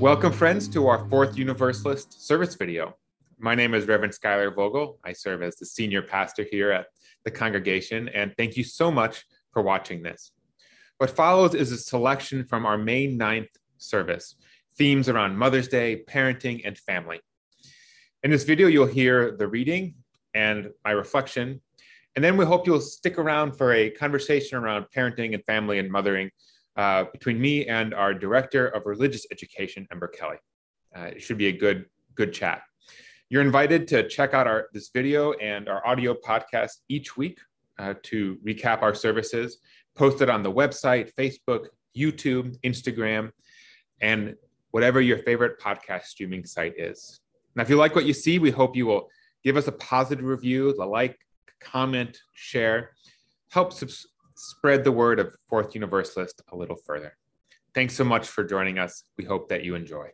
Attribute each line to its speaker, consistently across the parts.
Speaker 1: Welcome, friends, to our fourth Universalist service video. My name is Reverend Schuyler Vogel. I serve as the senior pastor here at the congregation, and thank you so much for watching this. What follows is a selection from our May 9th service, themes around Mother's Day, parenting, and family. In this video, you'll hear the reading and my reflection, and then we hope you'll stick around for a conversation around parenting and family and mothering uh, between me and our director of religious education, Ember Kelly. Uh, it should be a good, good chat. You're invited to check out our this video and our audio podcast each week uh, to recap our services, posted on the website, Facebook, YouTube, Instagram, and whatever your favorite podcast streaming site is. Now, if you like what you see, we hope you will give us a positive review, a like, comment, share, help subs- spread the word of Fourth Universalist a little further. Thanks so much for joining us. We hope that you enjoy.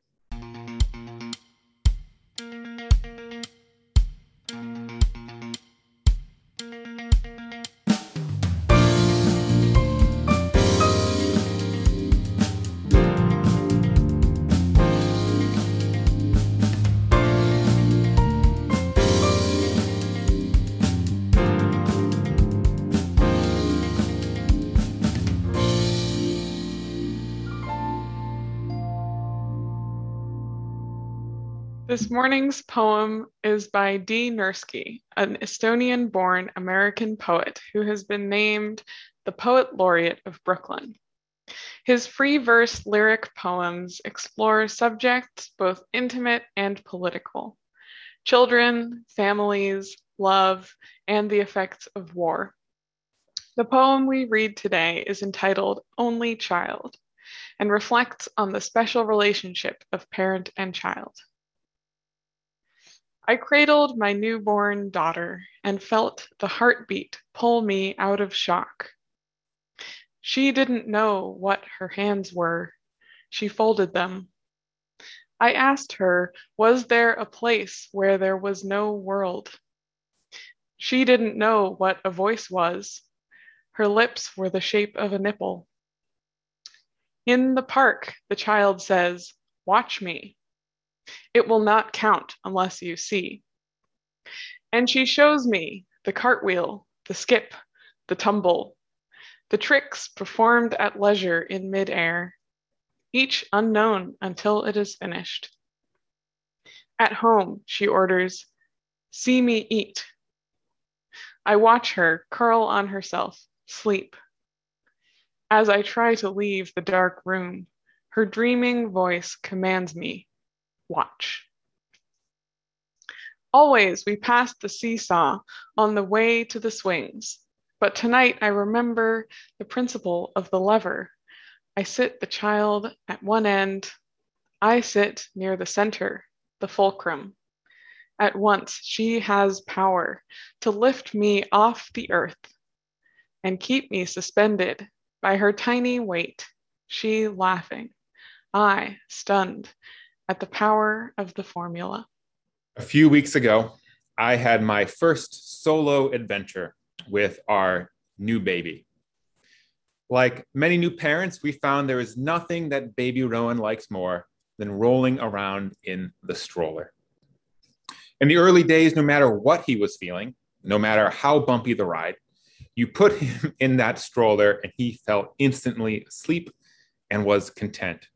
Speaker 2: This morning's poem is by D. Nurkse, an Estonian born American poet who has been named the Poet Laureate of Brooklyn. His free verse lyric poems explore subjects both intimate and political children, families, love, and the effects of war. The poem we read today is entitled Only Child and reflects on the special relationship of parent and child. I cradled my newborn daughter and felt the heartbeat pull me out of shock. She didn't know what her hands were. She folded them. I asked her, was there a place where there was no world? She didn't know what a voice was. Her lips were the shape of a nipple. In the park, the child says, Watch me. It will not count unless you see. And she shows me the cartwheel, the skip, the tumble, the tricks performed at leisure in midair, each unknown until it is finished. At home, she orders, See me eat. I watch her curl on herself, sleep. As I try to leave the dark room, her dreaming voice commands me watch. Always we passed the seesaw on the way to the swings, but tonight I remember the principle of the lever. I sit the child at one end, I sit near the center, the fulcrum. At once she has power to lift me off the earth and keep me suspended by her tiny weight, she laughing, I stunned at the power of the formula.
Speaker 1: A few weeks ago, I had my first solo adventure with our new baby. Like many new parents, we found there is nothing that baby Rowan likes more than rolling around in the stroller. In the early days, no matter what he was feeling, no matter how bumpy the ride, you put him in that stroller and he fell instantly asleep and was content.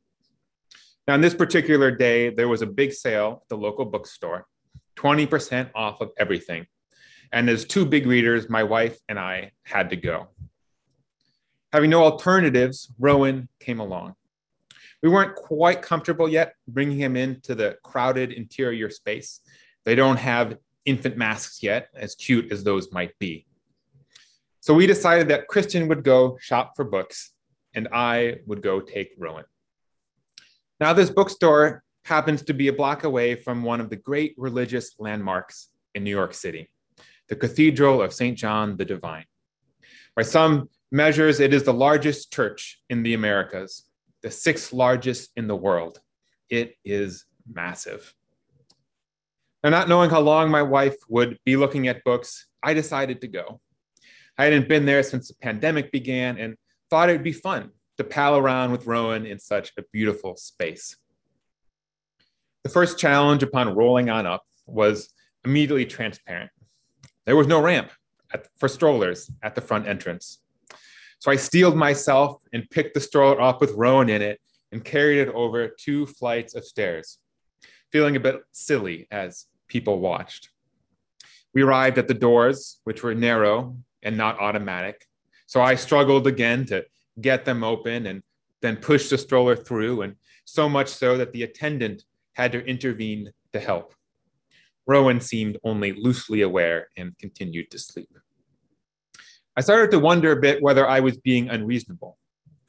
Speaker 1: Now, on this particular day, there was a big sale at the local bookstore, 20% off of everything. And as two big readers, my wife and I had to go. Having no alternatives, Rowan came along. We weren't quite comfortable yet bringing him into the crowded interior space. They don't have infant masks yet, as cute as those might be. So we decided that Kristen would go shop for books and I would go take Rowan. Now, this bookstore happens to be a block away from one of the great religious landmarks in New York City, the Cathedral of St. John the Divine. By some measures, it is the largest church in the Americas, the sixth largest in the world. It is massive. Now, not knowing how long my wife would be looking at books, I decided to go. I hadn't been there since the pandemic began and thought it would be fun to pal around with Rowan in such a beautiful space. The first challenge upon rolling on up was immediately transparent. There was no ramp at, for strollers at the front entrance. So I steeled myself and picked the stroller up with Rowan in it and carried it over two flights of stairs, feeling a bit silly as people watched. We arrived at the doors, which were narrow and not automatic. So I struggled again to get them open and then push the stroller through, and so much so that the attendant had to intervene to help. Rowan seemed only loosely aware and continued to sleep. I started to wonder a bit whether I was being unreasonable.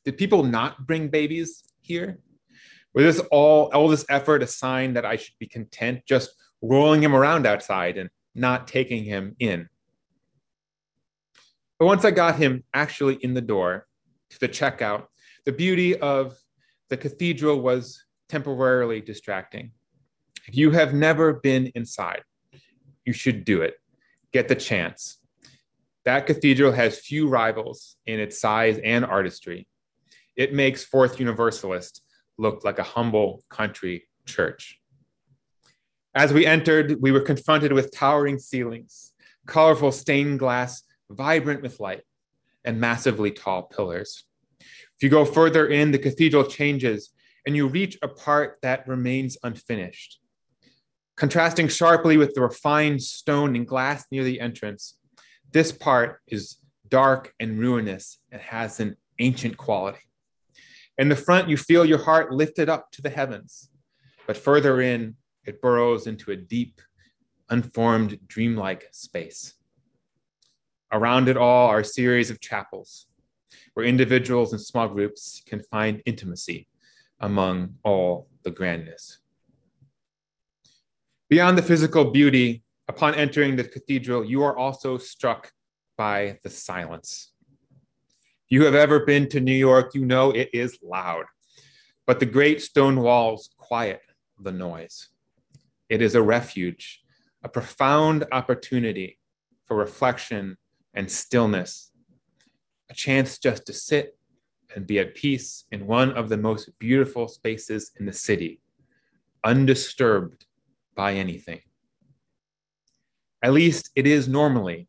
Speaker 1: Did people not bring babies here? Was this all, all this effort a sign that I should be content just rolling him around outside and not taking him in? But once I got him actually in the door to the checkout, the beauty of the cathedral was temporarily distracting. If you have never been inside, you should do it. Get the chance. That cathedral has few rivals in its size and artistry. It makes Fourth Universalist look like a humble country church. As we entered, we were confronted with towering ceilings, colorful stained glass, vibrant with light, and massively tall pillars. If you go further in, the cathedral changes and you reach a part that remains unfinished. Contrasting sharply with the refined stone and glass near the entrance, this part is dark and ruinous and has an ancient quality. In the front, you feel your heart lifted up to the heavens, but further in, it burrows into a deep, unformed, dreamlike space. Around it all are a series of chapels where individuals and small groups can find intimacy among all the grandness. Beyond the physical beauty, upon entering the cathedral, you are also struck by the silence. If you have ever been to New York, you know it is loud, but the great stone walls quiet the noise. It is a refuge, a profound opportunity for reflection and stillness, a chance just to sit and be at peace in one of the most beautiful spaces in the city, undisturbed by anything. At least it is normally,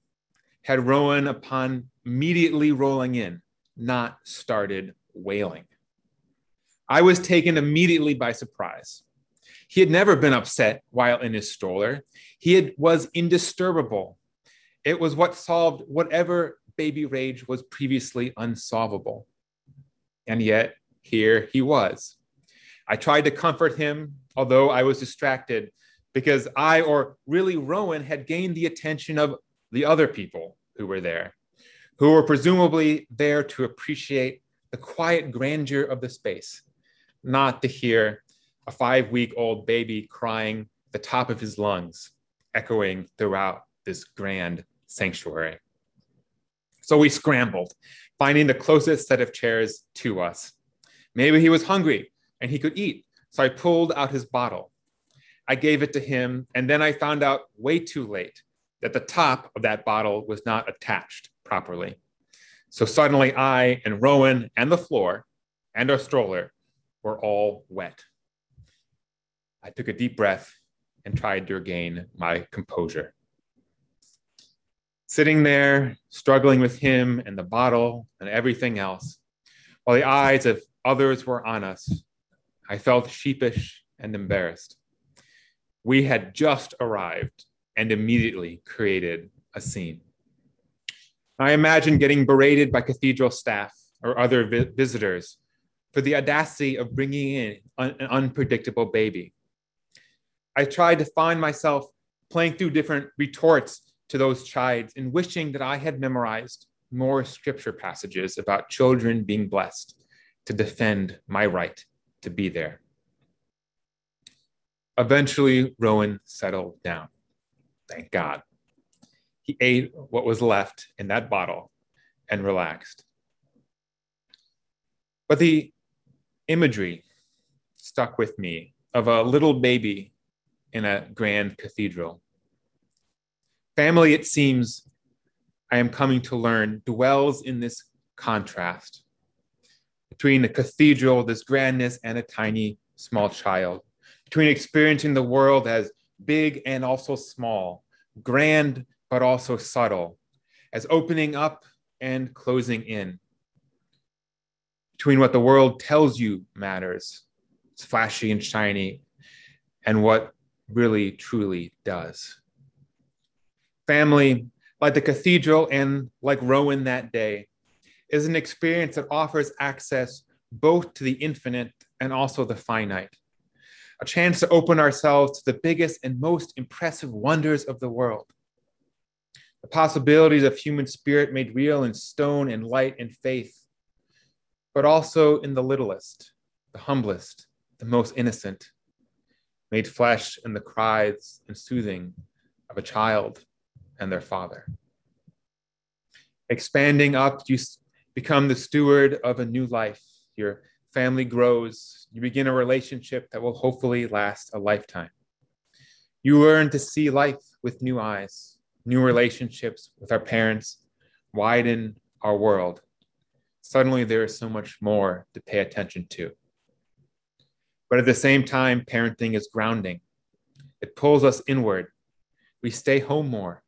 Speaker 1: had Rowan, upon immediately rolling in, not started wailing. I was taken immediately by surprise. He had never been upset while in his stroller. He had, was indisturbable. It was what solved whatever baby rage was previously unsolvable. And yet, here he was. I tried to comfort him, although I was distracted because I, or really Rowan, had gained the attention of the other people who were there, who were presumably there to appreciate the quiet grandeur of the space, not to hear a five week old baby crying the top of his lungs, echoing throughout this grand sanctuary. So we scrambled, finding the closest set of chairs to us. Maybe he was hungry and he could eat, so I pulled out his bottle I gave it to him, and then I found out way too late that the top of that bottle was not attached properly. So suddenly I and Rowan and the floor and our stroller were all wet. I took a deep breath and tried to regain my composure. Sitting there, struggling with him and the bottle and everything else, while the eyes of others were on us, I felt sheepish and embarrassed we had just arrived and immediately created a scene. I imagine getting berated by cathedral staff or other vi- visitors for the audacity of bringing in an unpredictable baby. I tried to find myself playing through different retorts to those chides and wishing that I had memorized more scripture passages about children being blessed to defend my right to be there. Eventually, Rowan settled down. Thank God. He ate what was left in that bottle and relaxed. But the imagery stuck with me of a little baby in a grand cathedral. Family, it seems, I am coming to learn, dwells in this contrast between the cathedral, this grandness, and a tiny small child between experiencing the world as big and also small, grand but also subtle, as opening up and closing in, between what the world tells you matters, it's flashy and shiny, and what really truly does. Family, like the cathedral and like Rowan that day, is an experience that offers access both to the infinite and also the finite. A chance to open ourselves to the biggest and most impressive wonders of the world. The possibilities of human spirit made real in stone and light and faith, but also in the littlest, the humblest, the most innocent, made flesh in the cries and soothing of a child and their father. Expanding up, you become the steward of a new life. Your family grows. You begin a relationship that will hopefully last a lifetime. You learn to see life with new eyes. New relationships with our parents widen our world. Suddenly, there is so much more to pay attention to. But at the same time, parenting is grounding. It pulls us inward. We stay home more.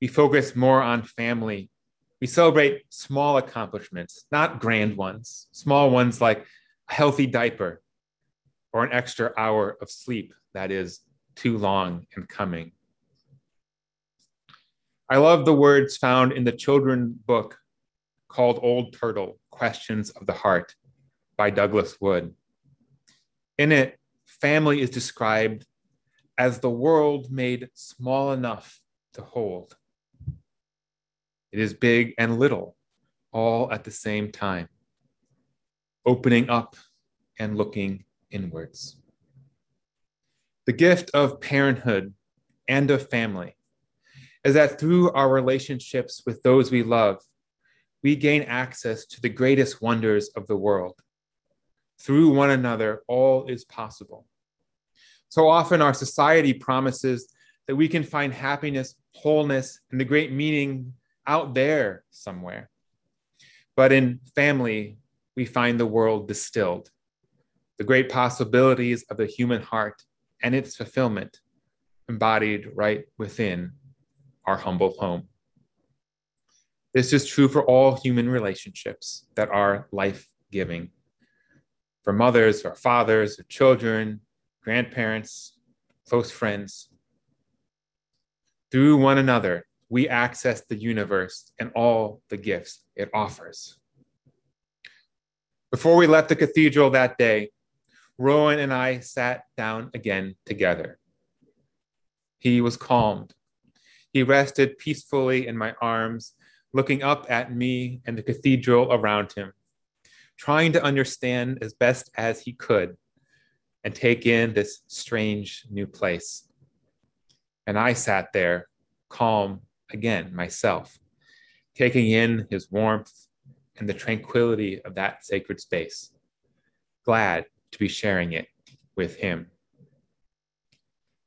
Speaker 1: We focus more on family. We celebrate small accomplishments, not grand ones, small ones like a healthy diaper or an extra hour of sleep that is too long in coming. I love the words found in the children book called Old Turtle Questions of the Heart by Douglas Wood. In it, family is described as the world made small enough to hold. It is big and little, all at the same time, opening up and looking inwards. The gift of parenthood and of family is that through our relationships with those we love, we gain access to the greatest wonders of the world through one another, all is possible. So often, our society promises that we can find happiness, wholeness, and the great meaning out there somewhere. But in family, we find the world distilled, the great possibilities of the human heart and its fulfillment embodied right within our humble home. This is true for all human relationships that are life giving for mothers or fathers or children, grandparents, close friends. Through one another, we access the universe and all the gifts it offers. Before we left the cathedral that day, Rowan and I sat down again together. He was calmed. He rested peacefully in my arms, looking up at me and the cathedral around him trying to understand as best as he could and take in this strange new place. And I sat there, calm again myself, taking in his warmth and the tranquility of that sacred space, glad to be sharing it with him.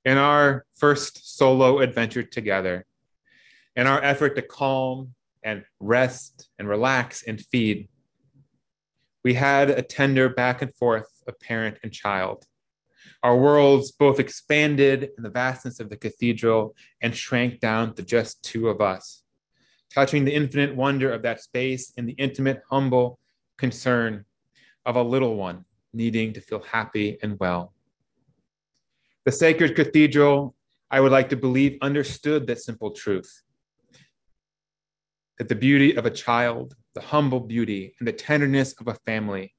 Speaker 1: In our first solo adventure together, in our effort to calm and rest and relax and feed, we had a tender back and forth of parent and child. Our worlds both expanded in the vastness of the cathedral and shrank down to just two of us, touching the infinite wonder of that space and the intimate, humble concern of a little one needing to feel happy and well. The sacred cathedral, I would like to believe, understood that simple truth that the beauty of a child the humble beauty and the tenderness of a family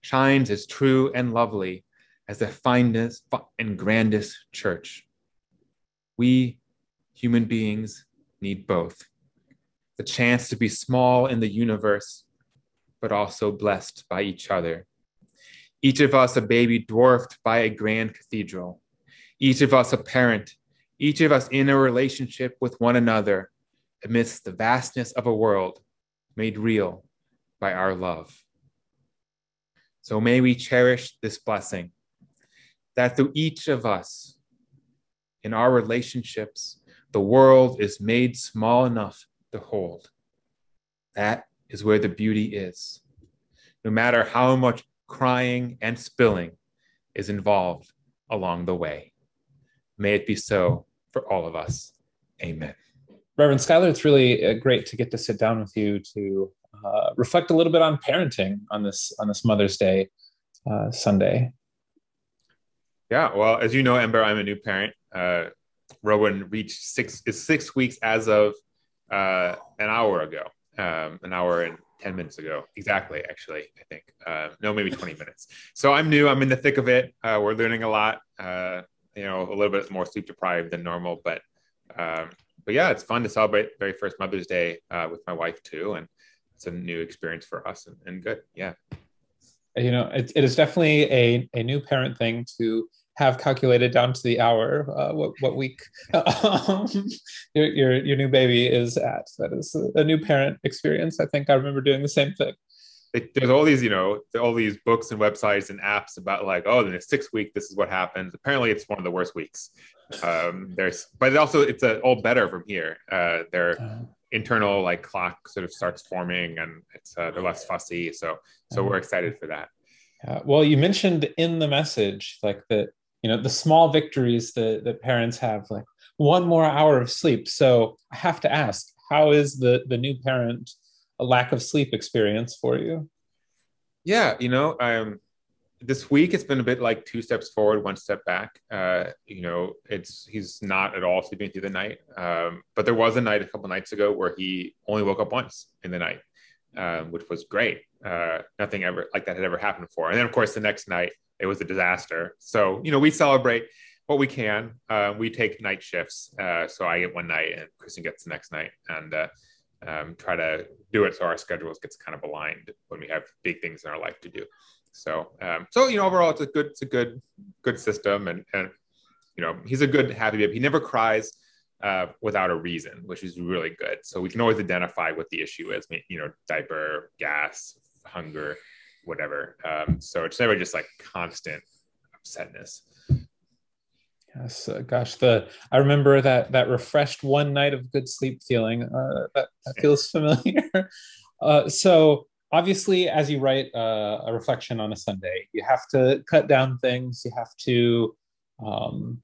Speaker 1: shines as true and lovely as the finest and grandest church. We human beings need both the chance to be small in the universe, but also blessed by each other. Each of us a baby dwarfed by a grand cathedral, each of us a parent, each of us in a relationship with one another amidst the vastness of a world made real by our love. So may we cherish this blessing that through each of us in our relationships, the world is made small enough to hold. That is where the beauty is. No matter how much crying and spilling is involved, along the way. May it be so for all of us. Amen.
Speaker 3: Reverend Schuyler, it's really uh, great to get to sit down with you to uh, reflect a little bit on parenting on this on this Mother's Day uh, Sunday.
Speaker 1: Yeah, well, as you know, Ember, I'm a new parent. Uh, Rowan reached six is six weeks as of uh, an hour ago, um, an hour and ten minutes ago, exactly. Actually, I think uh, no, maybe twenty minutes. So I'm new. I'm in the thick of it. Uh, we're learning a lot. Uh, you know, a little bit more sleep deprived than normal, but um, but yeah, it's fun to celebrate very first Mother's Day uh, with my wife too, and it's a new experience for us and, and good. Yeah
Speaker 3: you know, it, it is definitely a, a new parent thing to have calculated down to the hour uh, what, what week um, your, your, your new baby is at. That is a, new parent experience. I think I remember doing the same thing.
Speaker 1: there's all these, you know, all these books and websites and apps about like, oh, in the sixth week, this is what happens. Apparently, it's one of the worst weeks. Um, there's, but also it's a, all better from here. Uh, their uh-huh. Internal like clock sort of starts forming, and it's uh, they're less fussy. So, so we're excited for that.
Speaker 3: Yeah. Well, you mentioned in the message like that, you know, the small victories that, that parents have, like one more hour of sleep. So I have to ask, how is the the new parent a lack of sleep experience for you?
Speaker 1: Yeah, you know, um, this week it's been a bit like two steps forward, one step back. Uh, you know, it's he's not at all sleeping through the night. Um, but there was a night a couple nights ago where he only woke up once in the night, um, which was great. Uh, nothing ever like that had ever happened before. And then, of course, the next night it was a disaster. So, you know, we celebrate what we can. Uh, we take night shifts. Uh, so I get one night and Kristen gets the next night and uh, um, try to do it so our schedules gets kind of aligned when we have big things in our life to do. So, um, so you know, overall, it's a good, it's a good, good system, and and you know, he's a good happy baby. He never cries uh, without a reason, which is really good. So we can always identify what the issue is. You know, diaper, gas, hunger, whatever. Um, so it's never just like constant upsetness.
Speaker 3: Yes, uh, gosh, the I remember that that refreshed one night of good sleep feeling. Uh, that, that feels familiar. uh, so obviously, as you write uh, a reflection on a Sunday, you have to cut down things. You have to um,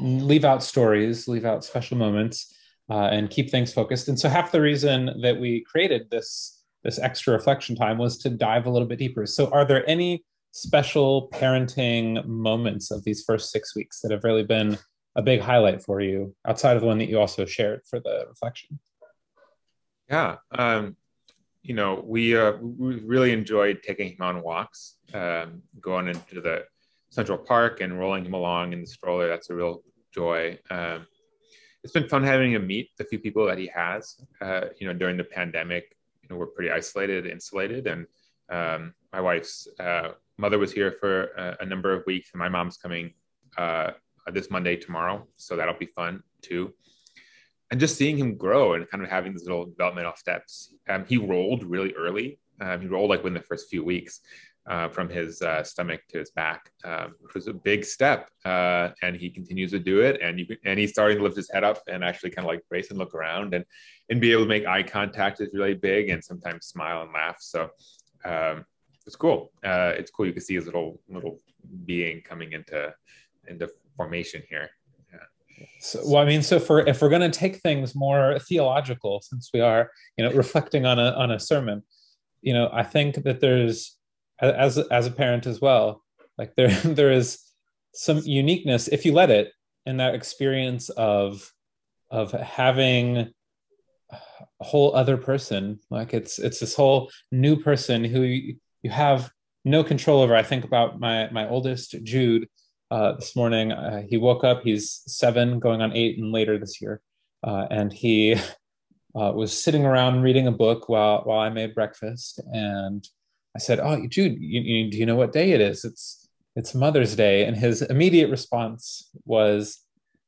Speaker 3: leave out stories, leave out special moments, uh, and keep things focused. And so, half the reason that we created this this extra reflection time was to dive a little bit deeper. So, are there any special parenting moments of these first six weeks that have really been a big highlight for you outside of the one that you also shared for the reflection?
Speaker 1: Yeah. Um, you know, we, uh, we really enjoyed taking him on walks, um, going into the Central Park and rolling him along in the stroller. That's a real joy. Um, it's been fun having him meet the few people that he has. Uh, you know, during the pandemic, you know, we're pretty isolated, insulated, and um, my wife's uh, mother was here for a, a, number of weeks, and my mom's coming uh, this Monday tomorrow, so that'll be fun too. And just seeing him grow and kind of having these little developmental steps. Um, he rolled really early. Um, he rolled like within the first few weeks, uh, from his uh, stomach to his back, um, which was a big step. Uh, and he continues to do it. And you and he's starting to lift his head up and actually kind of like brace and look around and and be able to make eye contact is really big and sometimes smile and laugh. So um, it's cool. Uh, it's cool. You can see his little little being coming into into formation here.
Speaker 3: So, well, I mean, so for if we're going to take things more theological, since we are, you know, reflecting on a on a sermon, you know, I think that there's as as a parent as well like there there is some uniqueness if you let it in that experience of of having a whole other person. Like it's it's this whole new person who you, you have no control over. I think about my my oldest jude uh, this morning uh, he woke up he's seven going on eight and later this year uh, and he uh, was sitting around reading a book while while i made breakfast and I said, "Oh, Jude, you, you, do you know what day it is? It's it's Mother's Day." And his immediate response was,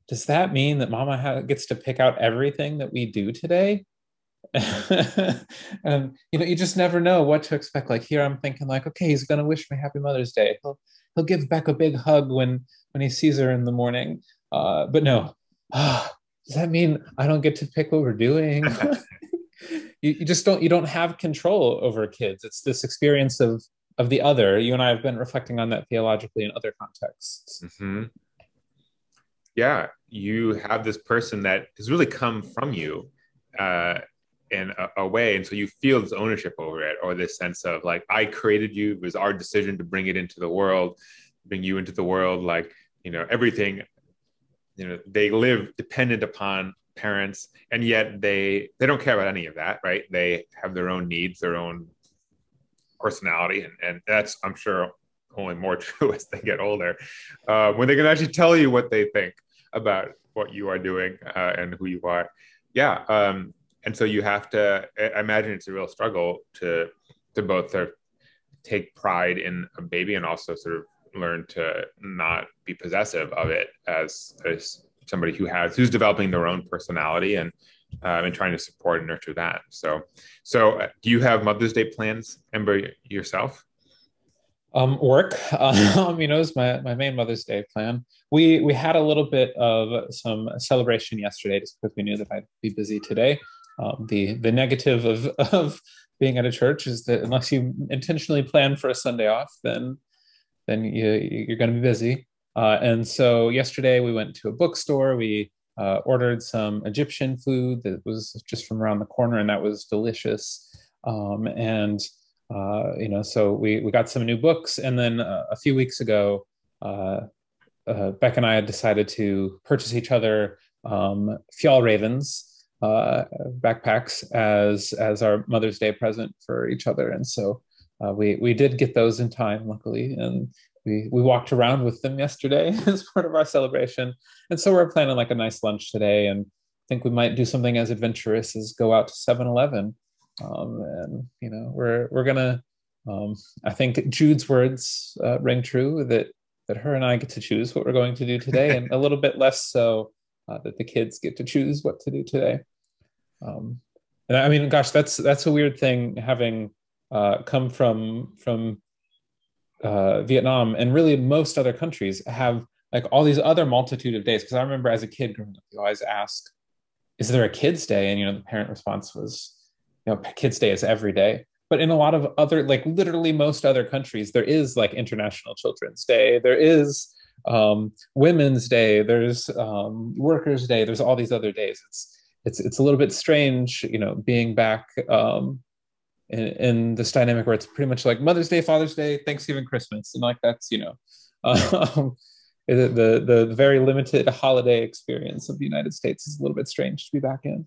Speaker 3: "Does that mean that Mama ha- gets to pick out everything that we do today?" and you know, you just never know what to expect. Like here, I'm thinking like, okay, he's gonna wish me Happy Mother's Day. He'll he'll give Beck a big hug when when he sees her in the morning. Uh, but no, oh, does that mean I don't get to pick what we're doing? you, you just don't you don't have control over kids it's this experience of of the other. You and I have been reflecting on that theologically in other contexts.
Speaker 1: Mm-hmm. Yeah, you have this person that has really come from you uh, in a, a, way, and so you feel this ownership over it, or this sense of like, I created you. It was our decision to bring it into the world, bring you into the world. Like, you know, everything. You know, they live dependent upon parents, and yet they they don't care about any of that, right? They have their own needs, their own personality, and and that's I'm sure only more true as they get older, uh, when they can actually tell you what they think about what you are doing uh, and who you are. Yeah, um, and so you have to. I imagine it's a real struggle to to both sort of take pride in a baby and also sort of learn to not be possessive of it as as somebody who has who's developing their own personality and um, and trying to support and nurture that. So, so uh, do you have Mother's Day plans, Ember, yourself?
Speaker 3: Um, work, um, you know, is my, my main Mother's Day plan. We we had a little bit of some celebration yesterday, just because we knew that I'd be busy today. Um, the the negative of of being at a church is that unless you intentionally plan for a Sunday off, then then you you're going to be busy. Uh, and so yesterday we went to a bookstore. We uh, ordered some Egyptian food that was just from around the corner, and that was delicious. Um, and uh, you know, so we we got some new books, and then uh, a few weeks ago, uh, uh, Beck and I had decided to purchase each other um, Fjallravens backpacks as as our Mother's Day present for each other, and so we we did get those in time, luckily, and we we walked around with them yesterday as part of our celebration. And so we're planning like a nice lunch today and i think we might do something as adventurous as go out to 7-eleven um, and you know we're we're gonna um, i think jude's words uh, ring true that that her and i get to choose what we're going to do today and a little bit less so uh, that the kids get to choose what to do today um, and i mean gosh that's that's a weird thing having uh, come from from uh, Vietnam and really most other countries have like all these other multitude of days. Because I remember as a kid growing up, you always ask, "Is there a Kids Day?" And you know, the parent response was, "You know, Kids Day is every day." But in a lot of other, like literally most other countries, there is like International Children's Day. There is um, Women's Day. There's um, Workers' Day. There's all these other days. It's it's it's a little bit strange, you know, being back um, in, in, this dynamic where it's pretty much like Mother's Day, Father's Day, Thanksgiving, Christmas, and like that's you know um, the, the very limited holiday experience of the United States is a little bit strange to be back in.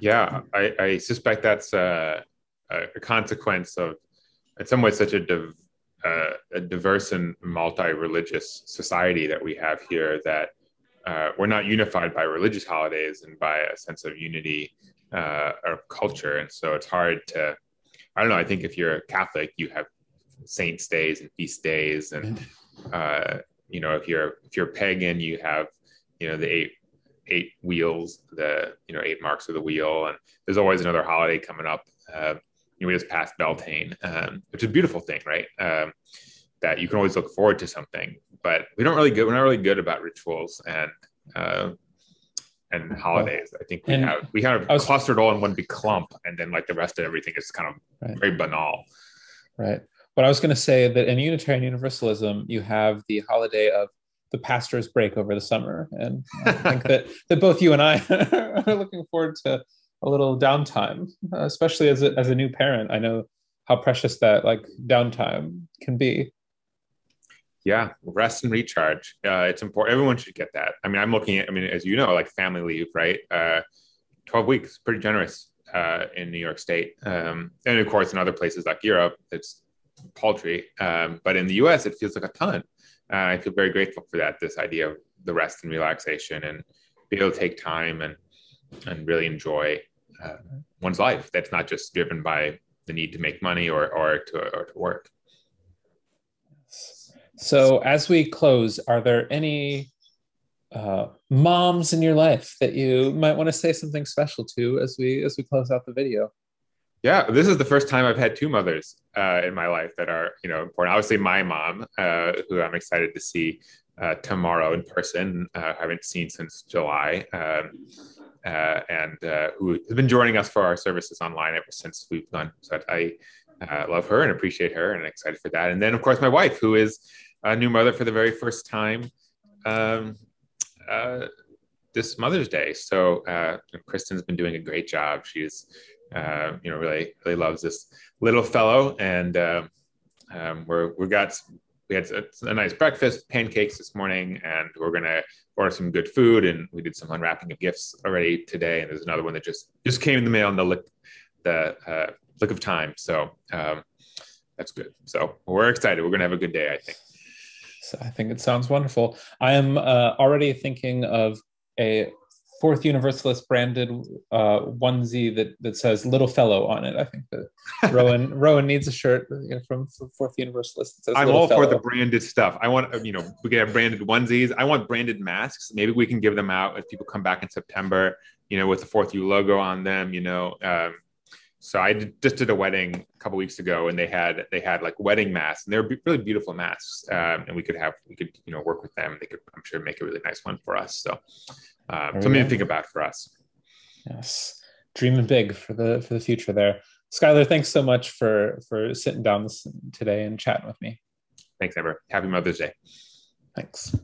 Speaker 1: Yeah, I, I suspect that's a, a, consequence of, in some ways, such a, div, uh, a diverse and multi-religious society that we have here that uh, we're not unified by religious holidays and by a sense of unity uh, or culture, and so it's hard to. I don't know. I think if you're a Catholic, you have saints' days and feast days, and uh, you know, if you're if you're pagan, you have you know the eight eight wheels, the you know eight marks of the wheel, and there's always another holiday coming up. You know, we just passed Beltane, um, which is a beautiful thing, right? Um, that you can always look forward to something, but we don't really good. We're not really good about rituals and uh, and holidays. I think we and have we kind of was, clustered all in one big clump, and then like the rest of everything is kind of right. very banal.
Speaker 3: Right. But I was going to say that in Unitarian Universalism, you have the holiday of the pastor's break over the summer, and I think that that both you and I are looking forward to a little downtime, especially as a, as a new parent. I know how precious that like downtime can be.
Speaker 1: Yeah rest and recharge. Uh, it's important everyone should get that. I mean i'm looking at i mean as you know like family leave right? Uh, 12 weeks pretty generous uh, in new york state. Um, and of course in other places like europe it's paltry. Um, but in the us it feels like a ton. Uh, i feel very grateful for that this idea of the rest and relaxation and be able to take time and and really enjoy uh, one's life that's not just driven by the need to make money or or to or to work
Speaker 3: so, as we close, are there any uh, moms in your life that you might want to say something special to as we as we close out the video?
Speaker 1: Yeah, this is the first time I've had two mothers uh, in my life that are you know important. Obviously, my mom, uh, who I'm excited to see uh, tomorrow in person. Uh, I haven't seen since July. Um, uh, and uh, who has been joining us for our services online ever since we've done. So I uh, love her and appreciate her and excited for that. And then, of course, my wife, who is a new mother for the very first time um, uh, this Mother's Day. So Kristen's been doing a great job. She's, you know, really, really loves this little fellow. And uh, um, we're, we got, we had a, a, nice breakfast, pancakes this morning, and we're to order some good food. And we did some unwrapping of gifts already today. And there's another one that just, just came in the mail in the, lick, the uh, lick of time. So um, that's good. So we're excited. We're to have a good day, I think.
Speaker 3: So I think it sounds wonderful. I am uh, already thinking of a Fourth Universalist branded uh, onesie that that says "Little Fellow" on it. I think that Rowan Rowan needs a shirt from, from Fourth Universalist.
Speaker 1: I'm all Fellow. for the branded stuff. I want you know we can have branded onesies. I want branded masks. Maybe we can give them out if people come back in September. You know, with the Fourth U logo on them. You know, um, so I did, just did a wedding a couple weeks ago, and they had they had like wedding masks, and they're really beautiful masks. Um, and we could have we could you know work with them. They could I'm sure make a really nice one for us. So um, something to think about for us.
Speaker 3: Yes, dreaming big for the for the future there. Schuyler, thanks so much for for sitting down this, today and chatting with me.
Speaker 1: Thanks, Amber. Happy Mother's Day.
Speaker 3: Thanks.